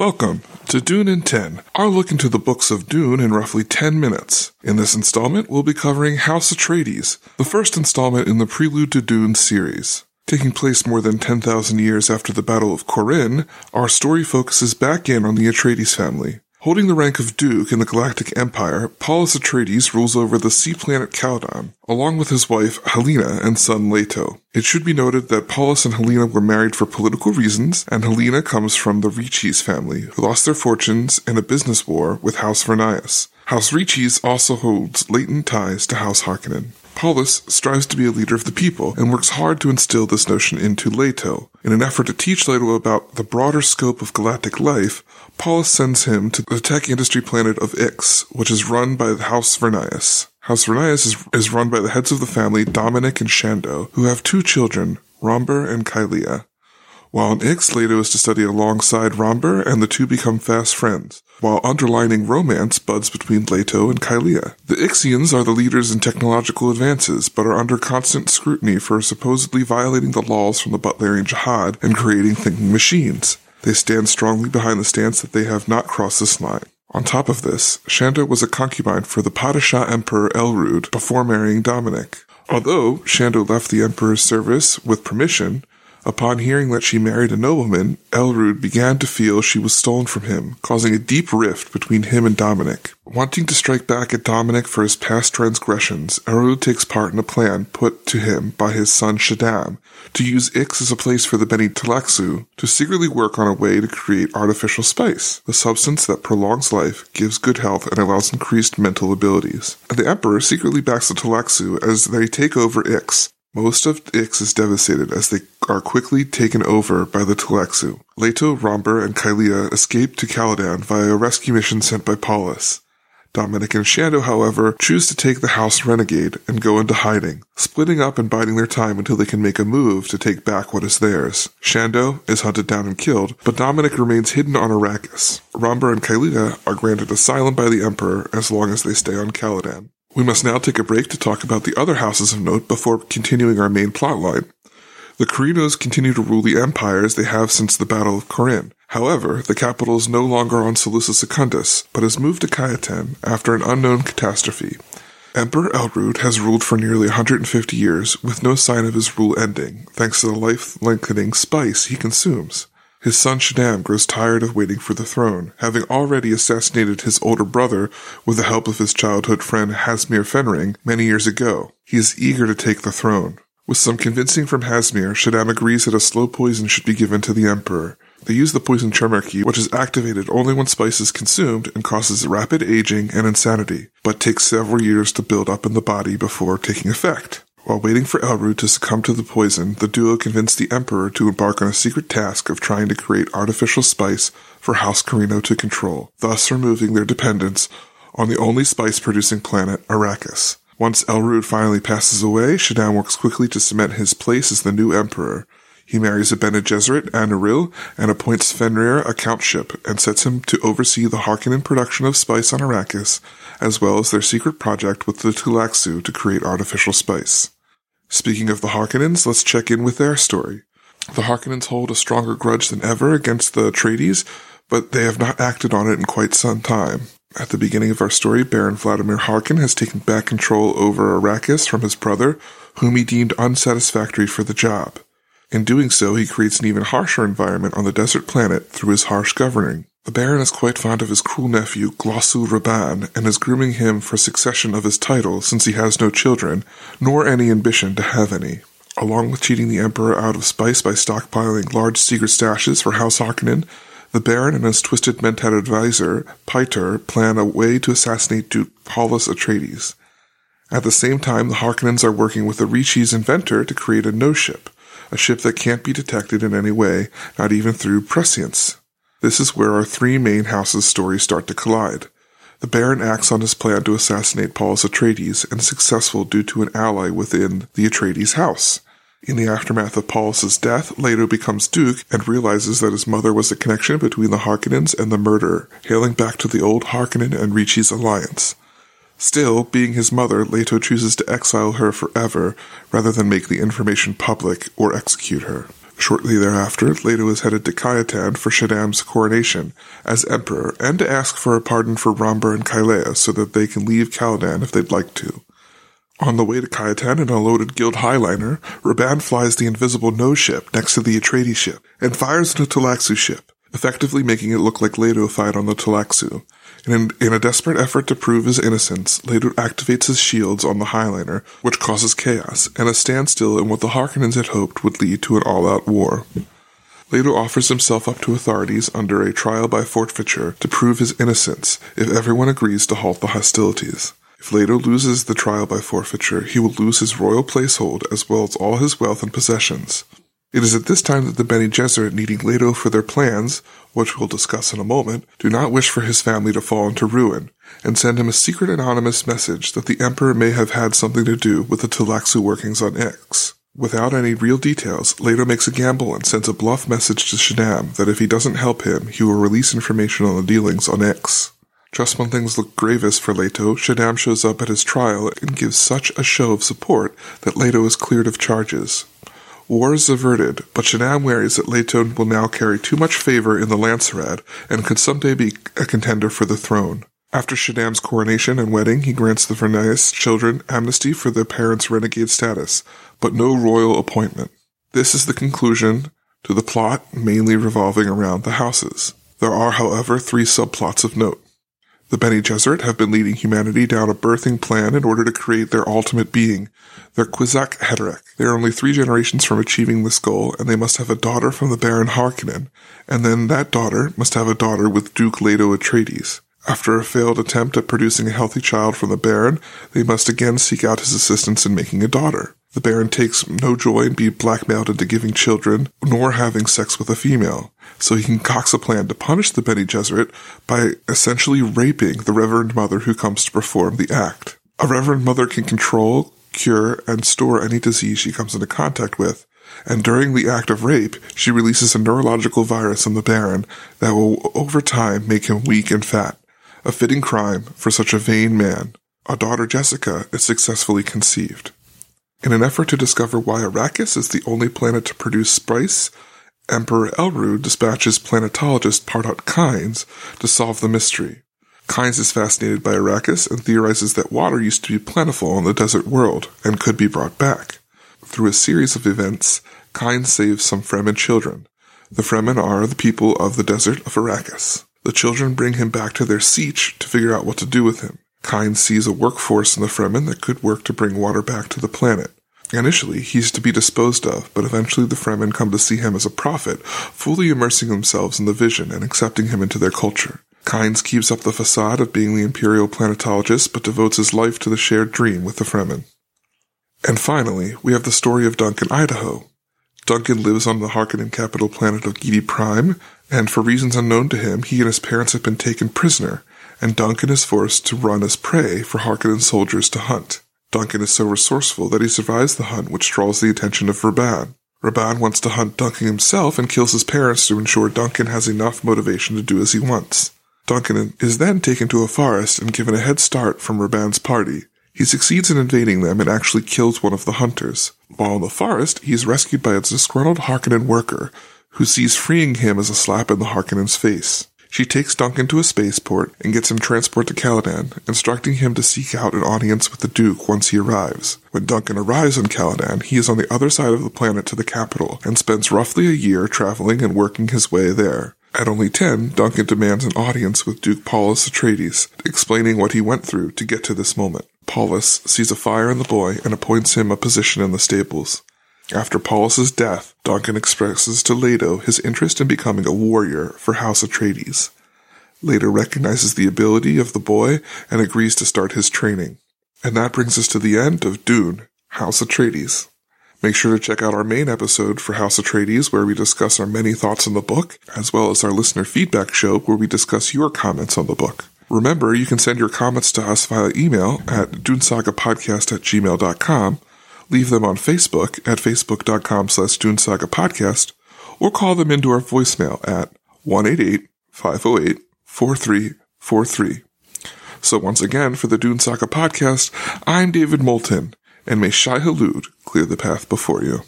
Welcome to Dune in 10, our look into the books of Dune in roughly 10 minutes. In this installment, we'll be covering House Atreides, the first installment in the Prelude to Dune series. Taking place more than 10,000 years after the Battle of Corrin, our story focuses back in on the Atreides family. Holding the rank of Duke in the Galactic Empire, Paulus Atreides rules over the sea planet Caladan, along with his wife Helena and son Leto. It should be noted that Paulus and Helena were married for political reasons, and Helena comes from the Richese family, who lost their fortunes in a business war with House Vernius. House Richese also holds latent ties to House Harkonnen. Paulus strives to be a leader of the people and works hard to instill this notion into Leto. In an effort to teach Leto about the broader scope of galactic life, Paulus sends him to the tech industry planet of Ix, which is run by the House Vernius. House Vernius is, is run by the heads of the family, Dominic and Shando, who have two children, Rhombur and Kailea. While in Ix, Leto is to study alongside Rhombur, and the two become fast friends, while underlining romance buds between Leto and Kailea. The Ixians are the leaders in technological advances, but are under constant scrutiny for supposedly violating the laws from the Butlerian Jihad and creating thinking machines. They stand strongly behind the stance that they have not crossed this line. On top of this, Shando was a concubine for the Padishah Emperor Elrood before marrying Dominic. Although Shando left the Emperor's service with permission, Upon hearing that she married a nobleman, Elrood began to feel she was stolen from him, causing a deep rift between him and Dominic. Wanting to strike back at Dominic for his past transgressions, Elrood takes part in a plan put to him by his son Shaddam to use Ix as a place for the Bene Tleilaxu to secretly work on a way to create artificial spice, the substance that prolongs life, gives good health, and allows increased mental abilities. The Emperor secretly backs the Tleilaxu as they take over Ix, most of Ix is devastated as they are quickly taken over by the Tleilaxu. Leto, Rhombur, and Kailea escape to Caladan via a rescue mission sent by Paulus. Dominic and Shando, however, choose to take the House Renegade and go into hiding, splitting up and biding their time until they can make a move to take back what is theirs. Shando is hunted down and killed, but Dominic remains hidden on Arrakis. Rhombur and Kailea are granted asylum by the Emperor as long as they stay on Caladan. We must now take a break to talk about the other houses of note before continuing our main plotline. The Corrinos continue to rule the empire as they have since the Battle of Corrin. However, the capital is no longer on Salusa Secundus, but has moved to Kaitain after an unknown catastrophe. Emperor Elrood has ruled for nearly 150 years, with no sign of his rule ending, thanks to the life-lengthening spice he consumes. His son Shaddam grows tired of waiting for the throne, having already assassinated his older brother with the help of his childhood friend Hasimir Fenring many years ago. He is eager to take the throne. With some convincing from Hasimir, Shaddam agrees that a slow poison should be given to the Emperor. They use the poison Chaumurky, which is activated only when spice is consumed and causes rapid aging and insanity, but takes several years to build up in the body before taking effect. While waiting for Elrood to succumb to the poison, the duo convince the Emperor to embark on a secret task of trying to create artificial spice for House Corrino to control, thus removing their dependence on the only spice-producing planet, Arrakis. Once Elrood finally passes away, Shaddam works quickly to cement his place as the new Emperor. He marries a Bene Gesserit, Anirul, and appoints Fenring a countship, and sets him to oversee the Harkonnen production of spice on Arrakis, as well as their secret project with the Tleilaxu to create artificial spice. Speaking of the Harkonnens, let's check in with their story. The Harkonnens hold a stronger grudge than ever against the Atreides, but they have not acted on it in quite some time. At the beginning of our story, Baron Vladimir Harkonnen has taken back control over Arrakis from his brother, whom he deemed unsatisfactory for the job. In doing so, he creates an even harsher environment on the desert planet through his harsh governing. The Baron is quite fond of his cruel nephew, Glossu Rabban, and is grooming him for succession of his title since he has no children, nor any ambition to have any. Along with cheating the Emperor out of spice by stockpiling large secret stashes for House Harkonnen, the Baron and his twisted mentat advisor, Piter, plan a way to assassinate Duke Paulus Atreides. At the same time, the Harkonnens are working with the Richese inventor to create a no-ship, a ship that can't be detected in any way, not even through prescience. This is where our three main houses' stories start to collide. The Baron acts on his plan to assassinate Paulus Atreides and is successful due to an ally within the Atreides house. In the aftermath of Paulus's death, Leto becomes Duke and realizes that his mother was the connection between the Harkonnens and the murderer, hailing back to the old Harkonnen and Richese alliance. Still, being his mother, Leto chooses to exile her forever rather than make the information public or execute her. Shortly thereafter, Leto is headed to Kaitain for Shaddam's coronation as emperor and to ask for a pardon for Rhombur and Kailea so that they can leave Caladan if they'd like to. On the way to Kaitain in a loaded Guild Highliner, Rabban flies the invisible no-ship next to the Atreides ship and fires the Tleilaxu ship, effectively making it look like Leto fired on the Tleilaxu. In, in a desperate effort to prove his innocence, Leto activates his shields on the Highliner, which causes chaos and a standstill in what the Harkonnens had hoped would lead to an all-out war. Leto offers himself up to authorities under a trial by forfeiture to prove his innocence if everyone agrees to halt the hostilities. If Leto loses the trial by forfeiture, he will lose his royal placehold as well as all his wealth and possessions. It is at this time that the Bene Gesserit, needing Leto for their plans, which we'll discuss in a moment, do not wish for his family to fall into ruin, and send him a secret anonymous message that the Emperor may have had something to do with the Tleilaxu workings on Ix. Without any real details, Leto makes a gamble and sends a bluff message to Shaddam that if he doesn't help him, he will release information on the dealings on Ix. Just when things look gravest for Leto, Shaddam shows up at his trial and gives such a show of support that Leto is cleared of charges. War is averted, but Shaddam worries that Leto will now carry too much favor in the Landsraad and could someday be a contender for the throne. After Shaddam's coronation and wedding, he grants the Vernius children amnesty for their parents' renegade status, but no royal appointment. This is the conclusion to the plot mainly revolving around the houses. There are, however, three subplots of note. The Bene Gesserit have been leading humanity down a birthing plan in order to create their ultimate being, their Kwisatz Haderach. They are only three generations from achieving this goal, and they must have a daughter from the Baron Harkonnen, and then that daughter must have a daughter with Duke Leto Atreides. After a failed attempt at producing a healthy child from the Baron, they must again seek out his assistance in making a daughter. The Baron takes no joy in being blackmailed into giving children, nor having sex with a female so he concocts a plan to punish the Bene Gesserit by essentially raping the Reverend Mother who comes to perform the act. A Reverend Mother can control, cure, and store any disease she comes into contact with, and during the act of rape, she releases a neurological virus in the Baron that will over time make him weak and fat. A fitting crime for such a vain man. A daughter Jessica is successfully conceived. In an effort to discover why Arrakis is the only planet to produce spice, Emperor Elrood dispatches planetologist Pardot Kynes to solve the mystery. Kynes is fascinated by Arrakis and theorizes that water used to be plentiful on the desert world and could be brought back. Through a series of events, Kynes saves some Fremen children. The Fremen are the people of the desert of Arrakis. The children bring him back to their sietch to figure out what to do with him. Kynes sees a workforce in the Fremen that could work to bring water back to the planet. Initially, he's to be disposed of, but eventually the Fremen come to see him as a prophet, fully immersing themselves in the vision and accepting him into their culture. Kynes keeps up the facade of being the imperial planetologist, but devotes his life to the shared dream with the Fremen. And finally, we have the story of Duncan Idaho. Duncan lives on the Harkonnen capital planet of Giedi Prime, and for reasons unknown to him, he and his parents have been taken prisoner, and Duncan is forced to run as prey for Harkonnen soldiers to hunt. Duncan is so resourceful that he survives the hunt, which draws the attention of Rabban. Rabban wants to hunt Duncan himself and kills his parents to ensure Duncan has enough motivation to do as he wants. Duncan is then taken to a forest and given a head start from Rabban's party. He succeeds in invading them and actually kills one of the hunters. While in the forest, he is rescued by a disgruntled Harkonnen worker, who sees freeing him as a slap in the Harkonnen's face. She takes Duncan to a spaceport and gets him transported to Caladan, instructing him to seek out an audience with the Duke once he arrives. When Duncan arrives on Caladan, he is on the other side of the planet to the capital and spends roughly a year traveling and working his way there. At only 10, Duncan demands an audience with Duke Paulus Atreides, explaining what he went through to get to this moment. Paulus sees a fire in the boy and appoints him a position in the stables. After Paulus's death, Duncan expresses to Leto his interest in becoming a warrior for House Atreides. Leto recognizes the ability of the boy and agrees to start his training. And that brings us to the end of Dune, House Atreides. Make sure to check out our main episode for House Atreides where we discuss our many thoughts on the book, as well as our listener feedback show where we discuss your comments on the book. Remember, you can send your comments to us via email at dunesagapodcast at gmail.com leave them on Facebook at facebook.com slash Dune Saga Podcast, or call them into our voicemail at 188-508-4343. So once again, for the Dune Saga podcast, I'm David Moulton, and may Shai Hulud clear the path before you.